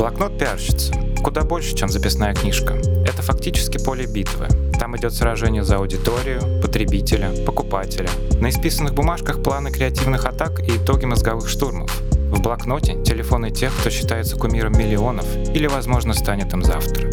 Блокнот пиарщицы куда больше, чем записная книжка. Это фактически поле битвы. Там идет сражение за аудиторию, потребителя, покупателя. На исписанных бумажках планы креативных атак и итоги мозговых штурмов. В блокноте телефоны тех, кто считается кумиром миллионов или, возможно, станет им завтра.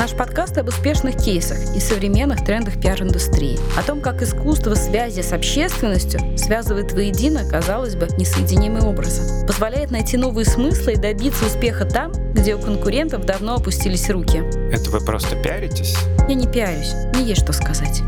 Наш подкаст об успешных кейсах и современных трендах пиар-индустрии. О том, как искусство связи с общественностью связывает воедино, казалось бы, несоединимые образы. Позволяет найти новые смыслы и добиться успеха там, где у конкурентов давно опустились руки. Это вы просто пиаритесь? Я не пиарюсь, не есть что сказать.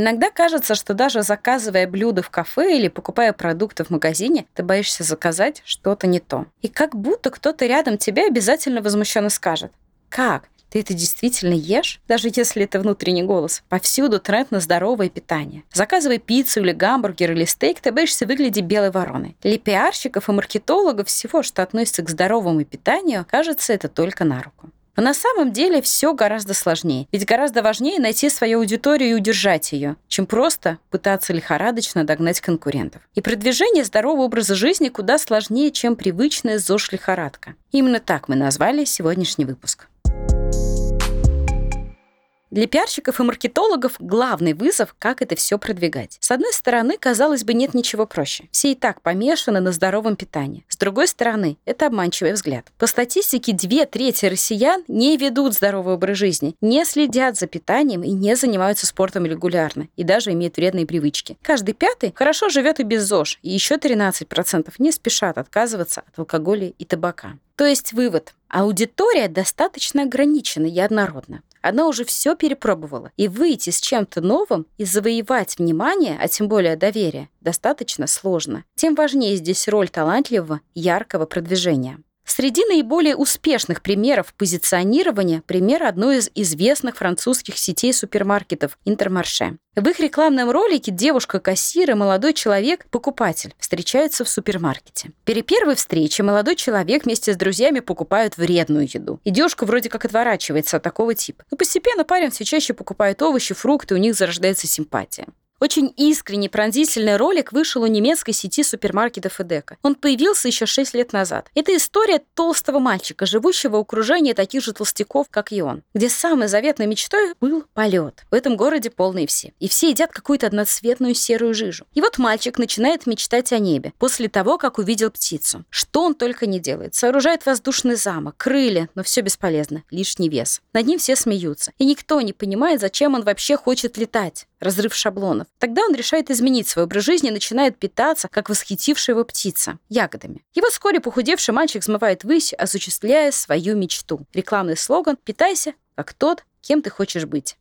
Иногда кажется, что даже заказывая блюдо в кафе или покупая продукты в магазине, ты боишься заказать что-то не то. И как будто кто-то рядом тебя обязательно возмущенно скажет. Как? Ты это действительно ешь? Даже если это внутренний голос. Повсюду тренд на здоровое питание. Заказывай пиццу или гамбургер или стейк, ты боишься выглядеть белой вороной. Для пиарщиков и маркетологов всего, что относится к здоровому питанию, кажется, это только на руку. Но на самом деле все гораздо сложнее. Ведь гораздо важнее найти свою аудиторию и удержать ее, чем просто пытаться лихорадочно догнать конкурентов. И продвижение здорового образа жизни куда сложнее, чем привычная ЗОЖ-лихорадка. Именно так мы назвали сегодняшний выпуск. Для пиарщиков и маркетологов главный вызов, как это все продвигать. С одной стороны, казалось бы, нет ничего проще. Все и так помешаны на здоровом питании. С другой стороны, это обманчивый взгляд. По статистике, две трети россиян не ведут здоровый образ жизни, не следят за питанием и не занимаются спортом регулярно, и даже имеют вредные привычки. Каждый пятый хорошо живет и без ЗОЖ, и еще 13% не спешат отказываться от алкоголя и табака. То есть вывод. Аудитория достаточно ограничена и однородна. Она уже все перепробовала. И выйти с чем-то новым и завоевать внимание, а тем более доверие, достаточно сложно. Тем важнее здесь роль талантливого, яркого продвижения. Среди наиболее успешных примеров позиционирования пример одной из известных французских сетей супермаркетов Интермарше. В их рекламном ролике девушка-кассир и молодой человек-покупатель встречаются в супермаркете. При первой встрече молодой человек вместе с друзьями покупают вредную еду. И девушка вроде как отворачивается от такого типа. Но постепенно парень все чаще покупает овощи, фрукты, у них зарождается симпатия. Очень искренний пронзительный ролик вышел у немецкой сети супермаркетов Эдека. Он появился еще 6 лет назад. Это история толстого мальчика, живущего в окружении таких же толстяков, как и он, где самой заветной мечтой был полет. В этом городе полные все. И все едят какую-то одноцветную серую жижу. И вот мальчик начинает мечтать о небе после того, как увидел птицу. Что он только не делает. Сооружает воздушный замок, крылья, но все бесполезно, лишний вес. Над ним все смеются. И никто не понимает, зачем он вообще хочет летать разрыв шаблонов. Тогда он решает изменить свой образ жизни и начинает питаться, как восхитившая его птица, ягодами. Его вскоре похудевший мальчик взмывает ввысь, осуществляя свою мечту. Рекламный слоган «Питайся, как тот, кем ты хочешь быть».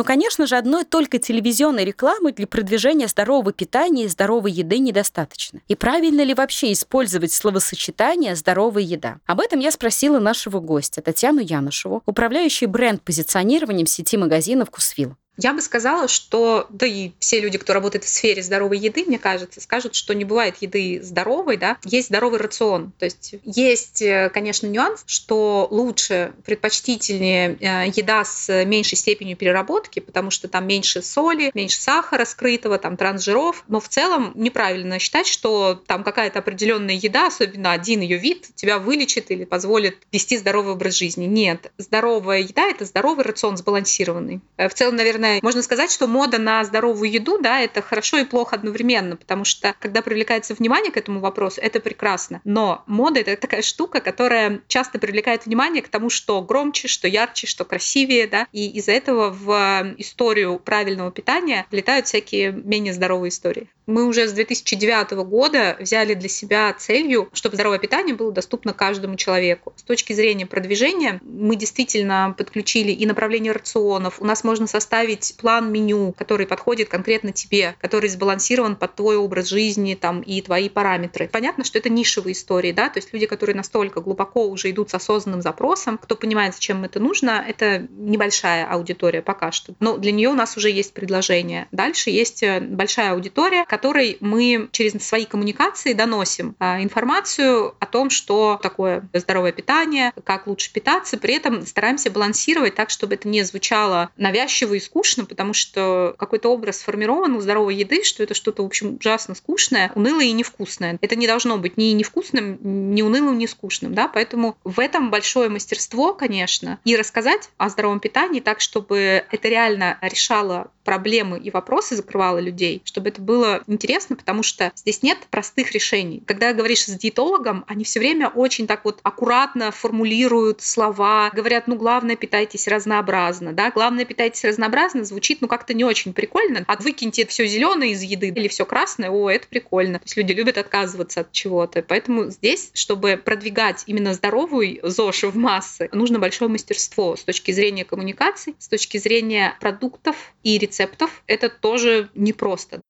Но, конечно же, одной только телевизионной рекламы для продвижения здорового питания и здоровой еды недостаточно. И правильно ли вообще использовать словосочетание «здоровая еда»? Об этом я спросила нашего гостя Татьяну Янушеву, управляющую бренд-позиционированием сети магазинов «Кусвилл». Я бы сказала, что, да и все люди, кто работает в сфере здоровой еды, мне кажется, скажут, что не бывает еды здоровой, да, есть здоровый рацион. То есть есть, э, конечно, нюанс, что лучше, предпочтительнее э, еда с меньшей степенью переработки, потому что там меньше соли, меньше сахара скрытого, там трансжиров, но в целом неправильно считать, что там какая-то определенная еда, особенно один ее вид, тебя вылечит или позволит вести здоровый образ жизни. Нет, здоровая еда — это здоровый рацион сбалансированный. Э, в целом, наверное, можно сказать, что мода на здоровую еду, да, это хорошо и плохо одновременно, потому что когда привлекается внимание к этому вопросу, это прекрасно. Но мода — это такая штука, которая часто привлекает внимание к тому, что громче, что ярче, что красивее, да, и из-за этого в историю правильного питания влетают всякие менее здоровые истории. Мы уже с 2009 года взяли для себя целью, чтобы здоровое питание было доступно каждому человеку. С точки зрения продвижения мы действительно подключили и направление рационов. У нас можно составить план меню, который подходит конкретно тебе, который сбалансирован под твой образ жизни там, и твои параметры. Понятно, что это нишевые истории, да, то есть люди, которые настолько глубоко уже идут с осознанным запросом, кто понимает, зачем это нужно, это небольшая аудитория пока что. Но для нее у нас уже есть предложение. Дальше есть э, большая аудитория, которой мы через свои коммуникации доносим а, информацию о том, что такое здоровое питание, как лучше питаться, при этом стараемся балансировать так, чтобы это не звучало навязчиво скучно, потому что какой-то образ сформирован у здоровой еды, что это что-то, в общем, ужасно скучное, унылое и невкусное. Это не должно быть ни невкусным, ни унылым, ни скучным, да, поэтому в этом большое мастерство, конечно, и рассказать о здоровом питании так, чтобы это реально решало проблемы и вопросы, закрывало людей, чтобы это было интересно, потому что здесь нет простых решений. Когда говоришь с диетологом, они все время очень так вот аккуратно формулируют слова, говорят, ну, главное, питайтесь разнообразно, да, главное, питайтесь разнообразно, звучит, ну, как-то не очень прикольно, а выкиньте все зеленое из еды или все красное, о, это прикольно. То есть люди любят отказываться от чего-то. Поэтому здесь, чтобы продвигать именно здоровую ЗОЖ в массы, нужно большое мастерство с точки зрения коммуникаций, с точки зрения продуктов и рецептов. Это тоже непросто.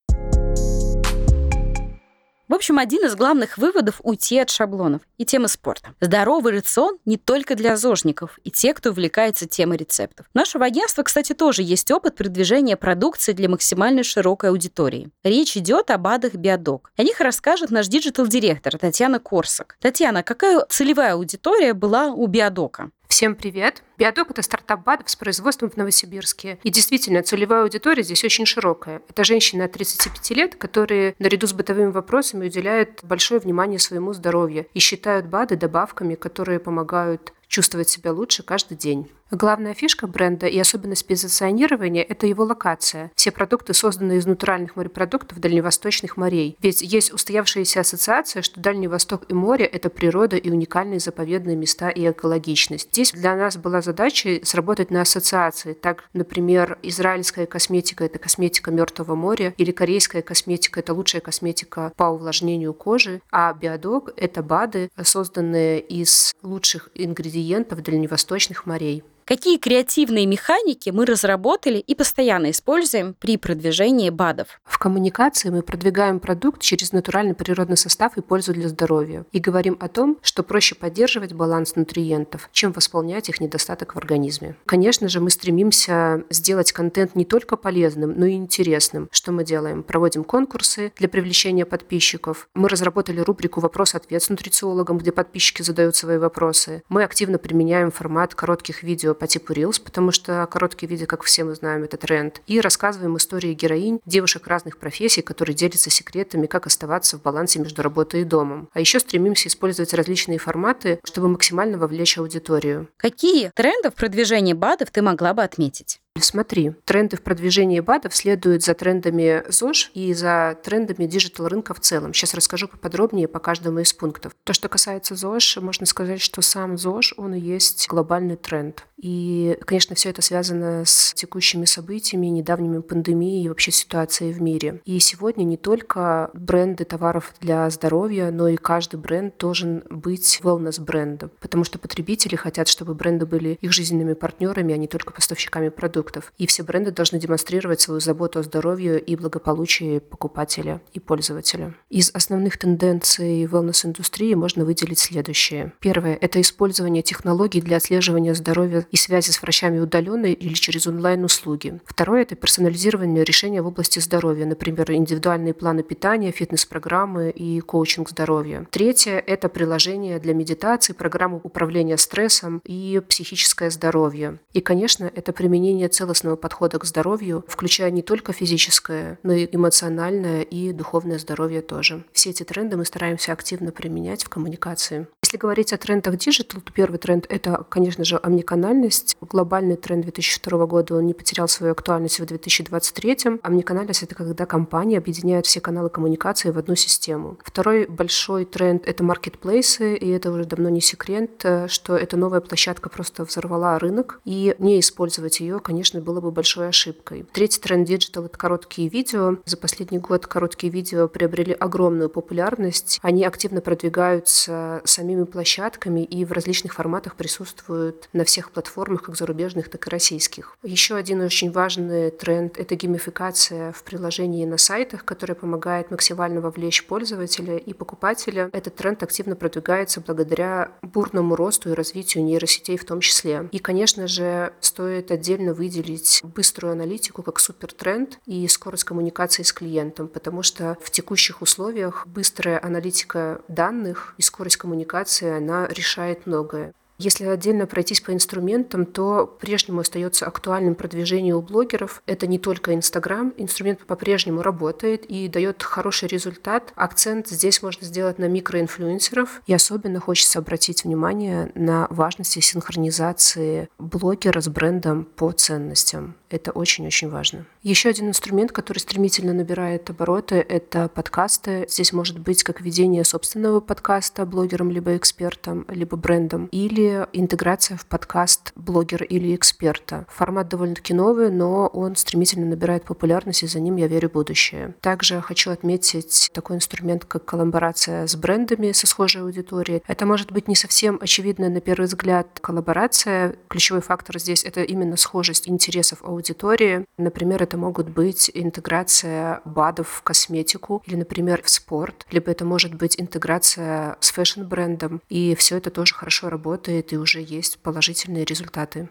В общем, один из главных выводов – уйти от шаблонов и темы спорта. Здоровый рацион не только для зожников и тех, кто увлекается темой рецептов. У нашего агентства, кстати, тоже есть опыт продвижения продукции для максимально широкой аудитории. Речь идет о БАДах Биодок. О них расскажет наш digital-директор Татьяна Корсак. Татьяна, какая целевая аудитория была у Биодока? Всем привет! Биодок – это стартап БАДов с производством в Новосибирске. И действительно, целевая аудитория здесь очень широкая. Это женщины от 35 лет, которые наряду с бытовыми вопросами уделяют большое внимание своему здоровью и считают БАДы добавками, которые помогают чувствовать себя лучше каждый день. Главная фишка бренда и особенность позиционирования – это его локация. Все продукты созданы из натуральных морепродуктов дальневосточных морей. Ведь есть устоявшаяся ассоциация, что Дальний Восток и море – это природа и уникальные заповедные места и экологичность. Здесь для нас была задача сработать на ассоциации. Так, например, израильская косметика – это косметика Мертвого моря, или корейская косметика – это лучшая косметика по увлажнению кожи, а биодок – это БАДы, созданные из лучших ингредиентов дальневосточных морей. Какие креативные механики мы разработали и постоянно используем при продвижении БАДов? В коммуникации мы продвигаем продукт через натуральный природный состав и пользу для здоровья. И говорим о том, что проще поддерживать баланс нутриентов, чем восполнять их недостаток в организме. Конечно же, мы стремимся сделать контент не только полезным, но и интересным. Что мы делаем? Проводим конкурсы для привлечения подписчиков. Мы разработали рубрику «Вопрос-ответ» с нутрициологом, где подписчики задают свои вопросы. Мы активно применяем формат коротких видео по типу Reels, потому что короткие видео, как все мы знаем, это тренд. И рассказываем истории героинь, девушек разных профессий, которые делятся секретами, как оставаться в балансе между работой и домом. А еще стремимся использовать различные форматы, чтобы максимально вовлечь аудиторию. Какие тренды в продвижении БАДов ты могла бы отметить? Смотри, тренды в продвижении БАДов следуют за трендами ЗОЖ и за трендами digital-рынка в целом. Сейчас расскажу поподробнее по каждому из пунктов. То, что касается ЗОЖ, можно сказать, что сам ЗОЖ, он и есть глобальный тренд. И, конечно, все это связано с текущими событиями, недавними пандемией и вообще ситуацией в мире. И сегодня не только бренды товаров для здоровья, но и каждый бренд должен быть wellness-брендом, потому что потребители хотят, чтобы бренды были их жизненными партнерами, а не только поставщиками продуктов. И все бренды должны демонстрировать свою заботу о здоровье и благополучии покупателя и пользователя. Из основных тенденций wellness-индустрии можно выделить следующее. Первое – это использование технологий для отслеживания здоровья и связи с врачами удаленной или через онлайн-услуги. Второе – это персонализирование решения в области здоровья, например, индивидуальные планы питания, фитнес-программы и коучинг здоровья. Третье – это приложение для медитации, программы управления стрессом и психическое здоровье. И, конечно, это применение целостного подхода к здоровью, включая не только физическое, но и эмоциональное и духовное здоровье тоже. Все эти тренды мы стараемся активно применять в коммуникации. Если говорить о трендах digital, то первый тренд – это, конечно же, омниканальность. Глобальный тренд 2022 года, он не потерял свою актуальность в 2023. Омниканальность – это когда компания объединяет все каналы коммуникации в одну систему. Второй большой тренд – это маркетплейсы, и это уже давно не секрет, что эта новая площадка просто взорвала рынок, и не использовать ее, конечно, было бы большой ошибкой. Третий тренд digital – это короткие видео. За последний год короткие видео приобрели огромную популярность. Они активно продвигаются самими цифровыми площадками и в различных форматах присутствуют на всех платформах, как зарубежных, так и российских. Еще один очень важный тренд – это геймификация в приложении на сайтах, которая помогает максимально вовлечь пользователя и покупателя. Этот тренд активно продвигается благодаря бурному росту и развитию нейросетей в том числе. И, конечно же, стоит отдельно выделить быструю аналитику как супертренд и скорость коммуникации с клиентом, потому что в текущих условиях быстрая аналитика данных и скорость коммуникации коммуникация, она решает многое. Если отдельно пройтись по инструментам, то по-прежнему остается актуальным продвижение у блогеров. Это не только Инстаграм. Инструмент по-прежнему работает и дает хороший результат. Акцент здесь можно сделать на микроинфлюенсеров. И особенно хочется обратить внимание на важность синхронизации блогера с брендом по ценностям. Это очень-очень важно. Еще один инструмент, который стремительно набирает обороты, это подкасты. Здесь может быть как ведение собственного подкаста блогером либо экспертом, либо брендом, или интеграция в подкаст блогера или эксперта. Формат довольно-таки новый, но он стремительно набирает популярность, и за ним, я верю, будущее. Также хочу отметить такой инструмент, как коллаборация с брендами со схожей аудиторией. Это может быть не совсем очевидная на первый взгляд коллаборация. Ключевой фактор здесь — это именно схожесть интересов аудитории аудитории. Например, это могут быть интеграция БАДов в косметику или, например, в спорт, либо это может быть интеграция с фэшн-брендом. И все это тоже хорошо работает, и уже есть положительные результаты.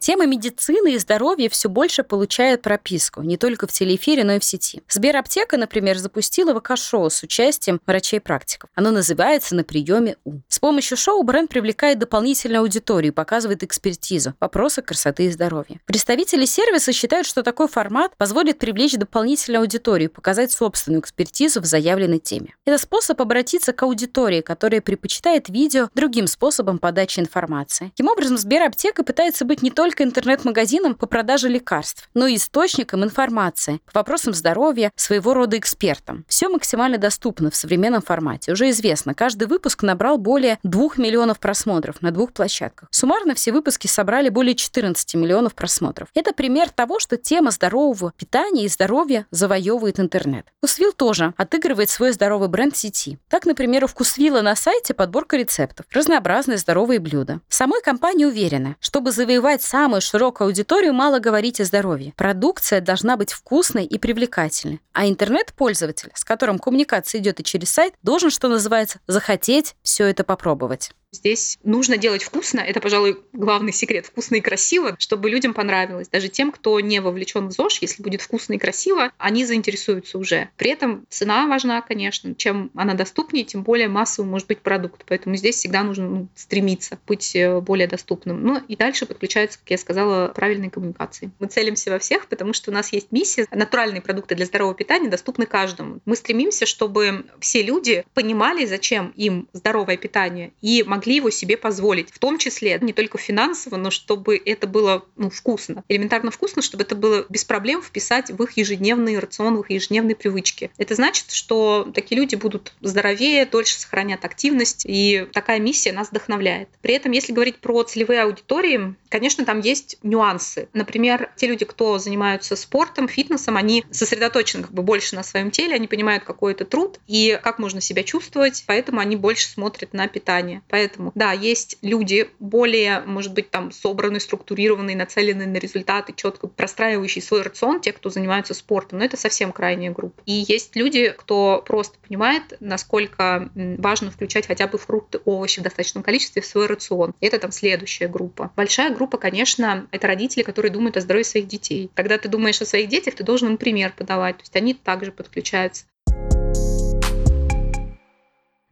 Тема медицины и здоровья все больше получает прописку, не только в телеэфире, но и в сети. Сбераптека, например, запустила ВК-шоу с участием врачей-практиков. Оно называется «На приеме У». С помощью шоу бренд привлекает дополнительную аудиторию и показывает экспертизу вопросы красоты и здоровья. Представители сервиса считают, что такой формат позволит привлечь дополнительную аудиторию и показать собственную экспертизу в заявленной теме. Это способ обратиться к аудитории, которая предпочитает видео другим способом подачи информации. Таким образом, Сбераптека пытается быть не только только интернет-магазином по продаже лекарств, но и источником информации по вопросам здоровья, своего рода экспертом. Все максимально доступно в современном формате. Уже известно, каждый выпуск набрал более 2 миллионов просмотров на двух площадках. Суммарно все выпуски собрали более 14 миллионов просмотров. Это пример того, что тема здорового питания и здоровья завоевывает интернет. Вкусвилл тоже отыгрывает свой здоровый бренд в сети. Так, например, у Вкусвилла на сайте подборка рецептов, разнообразные здоровые блюда. Самой компания уверена, чтобы завоевать сам самую широкую аудиторию мало говорить о здоровье. Продукция должна быть вкусной и привлекательной. А интернет-пользователь, с которым коммуникация идет и через сайт, должен, что называется, захотеть все это попробовать. Здесь нужно делать вкусно. Это, пожалуй, главный секрет. Вкусно и красиво, чтобы людям понравилось. Даже тем, кто не вовлечен в ЗОЖ, если будет вкусно и красиво, они заинтересуются уже. При этом цена важна, конечно. Чем она доступнее, тем более массовый может быть продукт. Поэтому здесь всегда нужно ну, стремиться быть э, более доступным. Ну и дальше подключаются, как я сказала, правильные коммуникации. Мы целимся во всех, потому что у нас есть миссия. Натуральные продукты для здорового питания доступны каждому. Мы стремимся, чтобы все люди понимали, зачем им здоровое питание и могли могли его себе позволить, в том числе не только финансово, но чтобы это было ну, вкусно. Элементарно вкусно, чтобы это было без проблем вписать в их ежедневный рацион, в их ежедневные привычки. Это значит, что такие люди будут здоровее, дольше сохранят активность, и такая миссия нас вдохновляет. При этом, если говорить про целевые аудитории, конечно, там есть нюансы. Например, те люди, кто занимаются спортом, фитнесом, они сосредоточены как бы больше на своем теле, они понимают, какой это труд и как можно себя чувствовать, поэтому они больше смотрят на питание. Поэтому Поэтому, да, есть люди более, может быть, там собранные, структурированные, нацеленные на результаты, четко простраивающие свой рацион, те, кто занимаются спортом, но это совсем крайняя группа. И есть люди, кто просто понимает, насколько важно включать хотя бы фрукты, овощи в достаточном количестве в свой рацион. Это там следующая группа. Большая группа, конечно, это родители, которые думают о здоровье своих детей. Когда ты думаешь о своих детях, ты должен им пример подавать. То есть они также подключаются.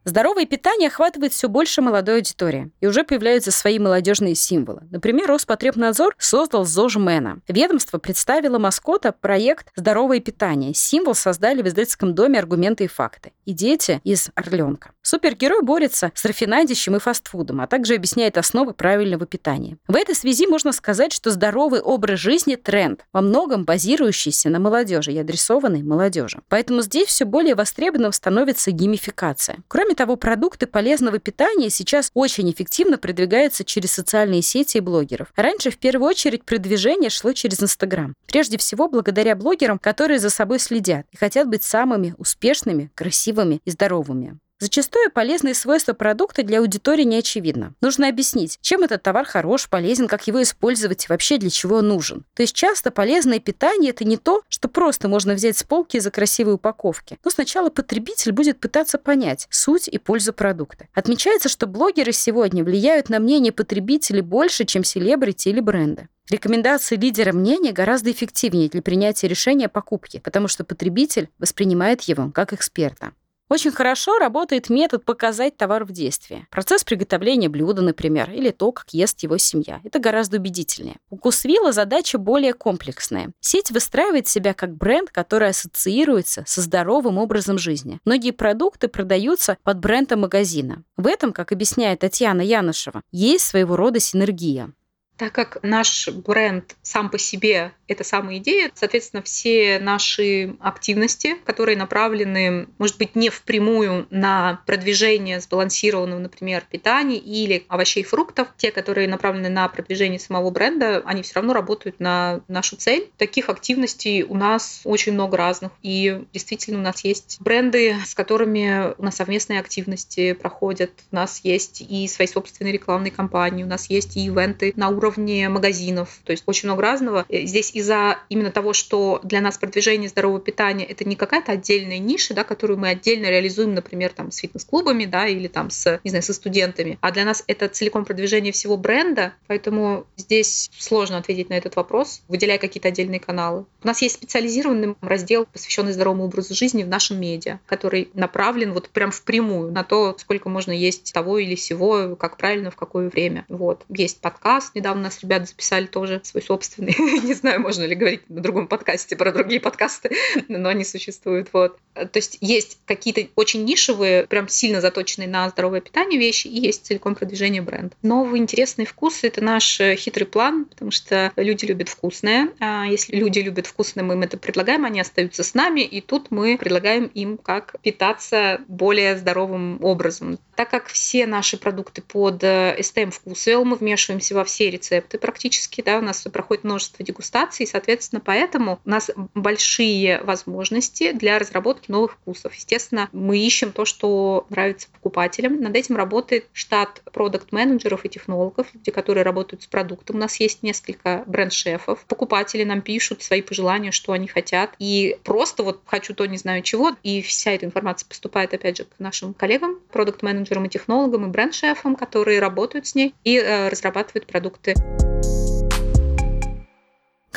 Здоровое питание охватывает все больше молодой аудитории, и уже появляются свои молодежные символы. Например, Роспотребнадзор создал ЗОЖМена. Ведомство представило маскота проект «Здоровое питание». Символ создали в издательском доме «Аргументы и факты». И дети из «Орленка». Супергерой борется с рафинадищем и фастфудом, а также объясняет основы правильного питания. В этой связи можно сказать, что здоровый образ жизни – тренд, во многом базирующийся на молодежи и адресованный молодежи. Поэтому здесь все более востребованным становится геймификация. Кроме того, продукты полезного питания сейчас очень эффективно продвигаются через социальные сети и блогеров. Раньше в первую очередь продвижение шло через Инстаграм. Прежде всего, благодаря блогерам, которые за собой следят и хотят быть самыми успешными, красивыми и здоровыми. Зачастую полезные свойства продукта для аудитории не очевидно. Нужно объяснить, чем этот товар хорош, полезен, как его использовать и вообще для чего нужен. То есть часто полезное питание – это не то, что просто можно взять с полки из-за красивой упаковки. Но сначала потребитель будет пытаться понять суть и пользу продукта. Отмечается, что блогеры сегодня влияют на мнение потребителей больше, чем селебрити или бренды. Рекомендации лидера мнения гораздо эффективнее для принятия решения о покупке, потому что потребитель воспринимает его как эксперта. Очень хорошо работает метод показать товар в действии. Процесс приготовления блюда, например, или то, как ест его семья. Это гораздо убедительнее. У Кусвилла задача более комплексная. Сеть выстраивает себя как бренд, который ассоциируется со здоровым образом жизни. Многие продукты продаются под брендом магазина. В этом, как объясняет Татьяна Янышева, есть своего рода синергия. Так как наш бренд сам по себе — это самая идея, соответственно, все наши активности, которые направлены, может быть, не впрямую на продвижение сбалансированного, например, питания или овощей и фруктов, те, которые направлены на продвижение самого бренда, они все равно работают на нашу цель. Таких активностей у нас очень много разных. И действительно у нас есть бренды, с которыми у нас совместные активности проходят. У нас есть и свои собственные рекламные кампании, у нас есть и ивенты на уровне уровне магазинов, то есть очень много разного. Э, здесь из-за именно того, что для нас продвижение здорового питания это не какая-то отдельная ниша, да, которую мы отдельно реализуем, например, там с фитнес-клубами, да, или там с, не знаю, со студентами, а для нас это целиком продвижение всего бренда, поэтому здесь сложно ответить на этот вопрос, выделяя какие-то отдельные каналы. У нас есть специализированный раздел, посвященный здоровому образу жизни в нашем медиа, который направлен вот прям впрямую на то, сколько можно есть того или сего, как правильно, в какое время. Вот. Есть подкаст, недавно у нас ребята записали тоже свой собственный. Не знаю, можно ли говорить на другом подкасте про другие подкасты, но они существуют. Вот. То есть есть какие-то очень нишевые, прям сильно заточенные на здоровое питание вещи, и есть целиком продвижение бренда. Новый интересный вкус — это наш э, хитрый план, потому что люди любят вкусное. А если люди любят вкусное, мы им это предлагаем, они остаются с нами, и тут мы предлагаем им, как питаться более здоровым образом. Так как все наши продукты под STM вкус, мы вмешиваемся во все рецепты рецепты практически, да, у нас проходит множество дегустаций, и, соответственно, поэтому у нас большие возможности для разработки новых вкусов. Естественно, мы ищем то, что нравится покупателям. Над этим работает штат продукт-менеджеров и технологов, люди, которые работают с продуктом. У нас есть несколько бренд-шефов. Покупатели нам пишут свои пожелания, что они хотят. И просто вот хочу то, не знаю чего. И вся эта информация поступает, опять же, к нашим коллегам, продукт-менеджерам и технологам, и бренд-шефам, которые работают с ней и э, разрабатывают продукты Thank you.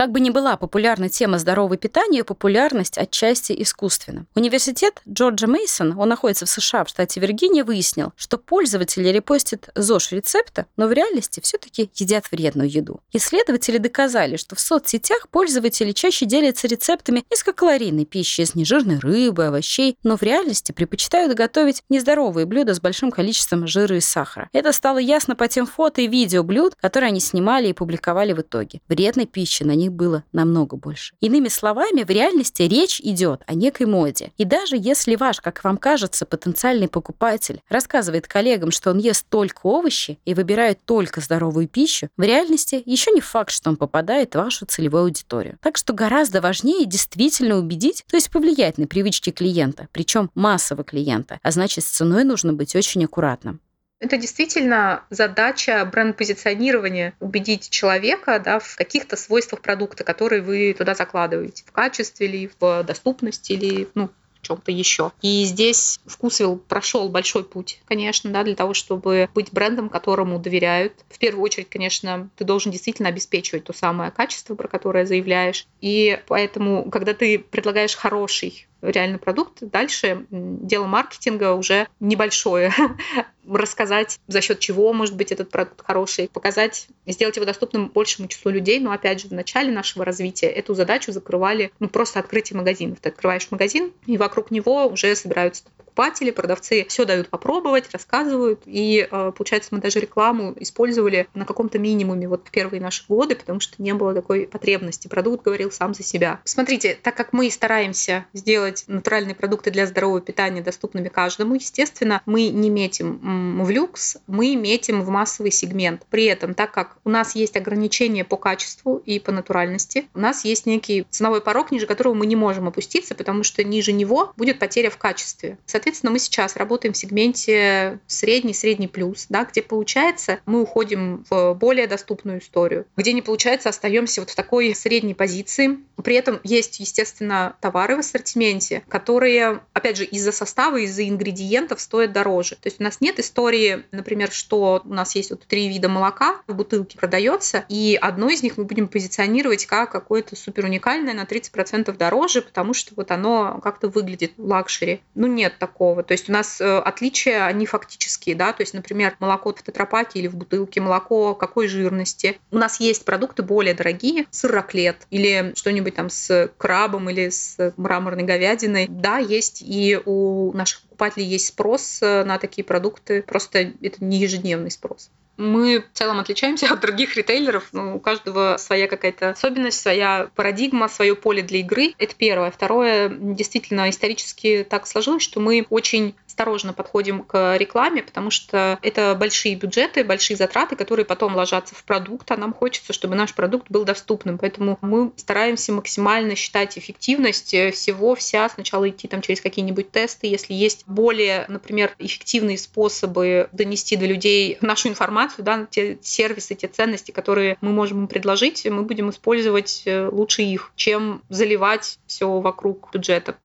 Как бы ни была популярна тема здорового питания, популярность отчасти искусственна. Университет Джорджа Мейсон, он находится в США, в штате Виргиния, выяснил, что пользователи репостят ЗОЖ рецепта, но в реальности все-таки едят вредную еду. Исследователи доказали, что в соцсетях пользователи чаще делятся рецептами низкокалорийной пищи из нежирной рыбы, овощей, но в реальности предпочитают готовить нездоровые блюда с большим количеством жира и сахара. Это стало ясно по тем фото и видео блюд, которые они снимали и публиковали в итоге. Вредной пищи на них них было намного больше. Иными словами, в реальности речь идет о некой моде. И даже если ваш, как вам кажется, потенциальный покупатель рассказывает коллегам, что он ест только овощи и выбирает только здоровую пищу, в реальности еще не факт, что он попадает в вашу целевую аудиторию. Так что гораздо важнее действительно убедить, то есть повлиять на привычки клиента, причем массового клиента. А значит, с ценой нужно быть очень аккуратным. Это действительно задача бренд-позиционирования, убедить человека да, в каких-то свойствах продукта, которые вы туда закладываете, в качестве или в доступности или ну, в чем-то еще. И здесь Вкусвилл прошел большой путь, конечно, да, для того, чтобы быть брендом, которому доверяют. В первую очередь, конечно, ты должен действительно обеспечивать то самое качество, про которое заявляешь. И поэтому, когда ты предлагаешь хороший реальный продукт. Дальше дело маркетинга уже небольшое. Рассказать, за счет чего может быть этот продукт хороший, показать, сделать его доступным большему числу людей. Но опять же, в начале нашего развития эту задачу закрывали ну, просто открытие магазинов. Ты открываешь магазин, и вокруг него уже собираются покупатели, продавцы все дают попробовать, рассказывают. И э, получается, мы даже рекламу использовали на каком-то минимуме вот в первые наши годы, потому что не было такой потребности. Продукт говорил сам за себя. Смотрите, так как мы стараемся сделать натуральные продукты для здорового питания доступными каждому, естественно, мы не метим в люкс, мы метим в массовый сегмент. При этом, так как у нас есть ограничения по качеству и по натуральности, у нас есть некий ценовой порог, ниже которого мы не можем опуститься, потому что ниже него будет потеря в качестве. Соответственно, мы сейчас работаем в сегменте средний, средний плюс, да, где получается, мы уходим в более доступную историю. Где не получается, остаемся вот в такой средней позиции. При этом есть, естественно, товары в ассортименте, которые, опять же, из-за состава, из-за ингредиентов стоят дороже. То есть у нас нет истории, например, что у нас есть вот три вида молока в бутылке продается, и одно из них мы будем позиционировать как какое-то супер уникальное на 30% дороже, потому что вот оно как-то выглядит luxury. Ну нет, так такого. То есть у нас э, отличия, они фактические, да, то есть, например, молоко в тетрапаке или в бутылке, молоко какой жирности. У нас есть продукты более дорогие, сыр раклет или что-нибудь там с крабом или с мраморной говядиной. Да, есть и у наших покупателей есть спрос э, на такие продукты, просто это не ежедневный спрос. Мы в целом отличаемся от других ритейлеров. Ну, у каждого своя какая-то особенность, своя парадигма, свое поле для игры. Это первое. Второе, действительно, исторически так сложилось, что мы очень осторожно подходим к рекламе, потому что это большие бюджеты, большие затраты, которые потом ложатся в продукт, а нам хочется, чтобы наш продукт был доступным. Поэтому мы стараемся максимально считать эффективность всего, вся, сначала идти там через какие-нибудь тесты, если есть более, например, эффективные способы донести до людей нашу информацию, да, те сервисы, те ценности, которые мы можем им предложить, мы будем использовать э, лучше их, чем заливать все вокруг бюджета.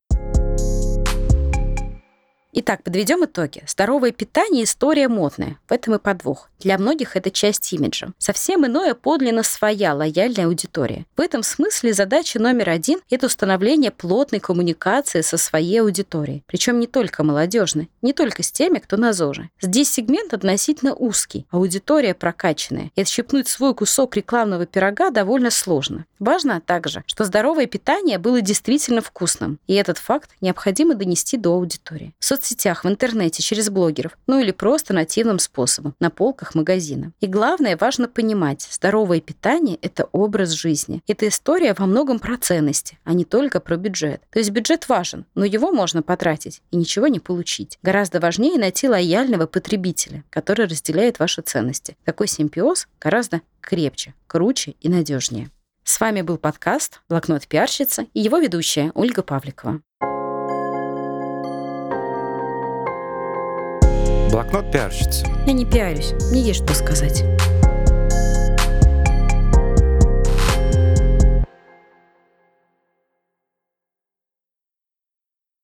Итак, подведем итоги. Здоровое питание – история модная. В этом и подвох. Для многих это часть имиджа. Совсем иное подлинно своя лояльная аудитория. В этом смысле задача номер один – это установление плотной коммуникации со своей аудиторией. Причем не только молодежной, не только с теми, кто на ЗОЖе. Здесь сегмент относительно узкий, аудитория прокачанная. И отщипнуть свой кусок рекламного пирога довольно сложно. Важно также, что здоровое питание было действительно вкусным. И этот факт необходимо донести до аудитории. В соцсетях, в интернете, через блогеров, ну или просто нативным способом, на полках магазина. И главное, важно понимать, здоровое питание – это образ жизни. Это история во многом про ценности, а не только про бюджет. То есть бюджет важен, но его можно потратить и ничего не получить. Гораздо важнее найти лояльного потребителя, который разделяет ваши ценности. Такой симбиоз гораздо крепче, круче и надежнее. С вами был подкаст «Блокнот пиарщица» и его ведущая Ольга Павликова. Блокнот пиарщицы. Я не пиарюсь, мне есть что сказать.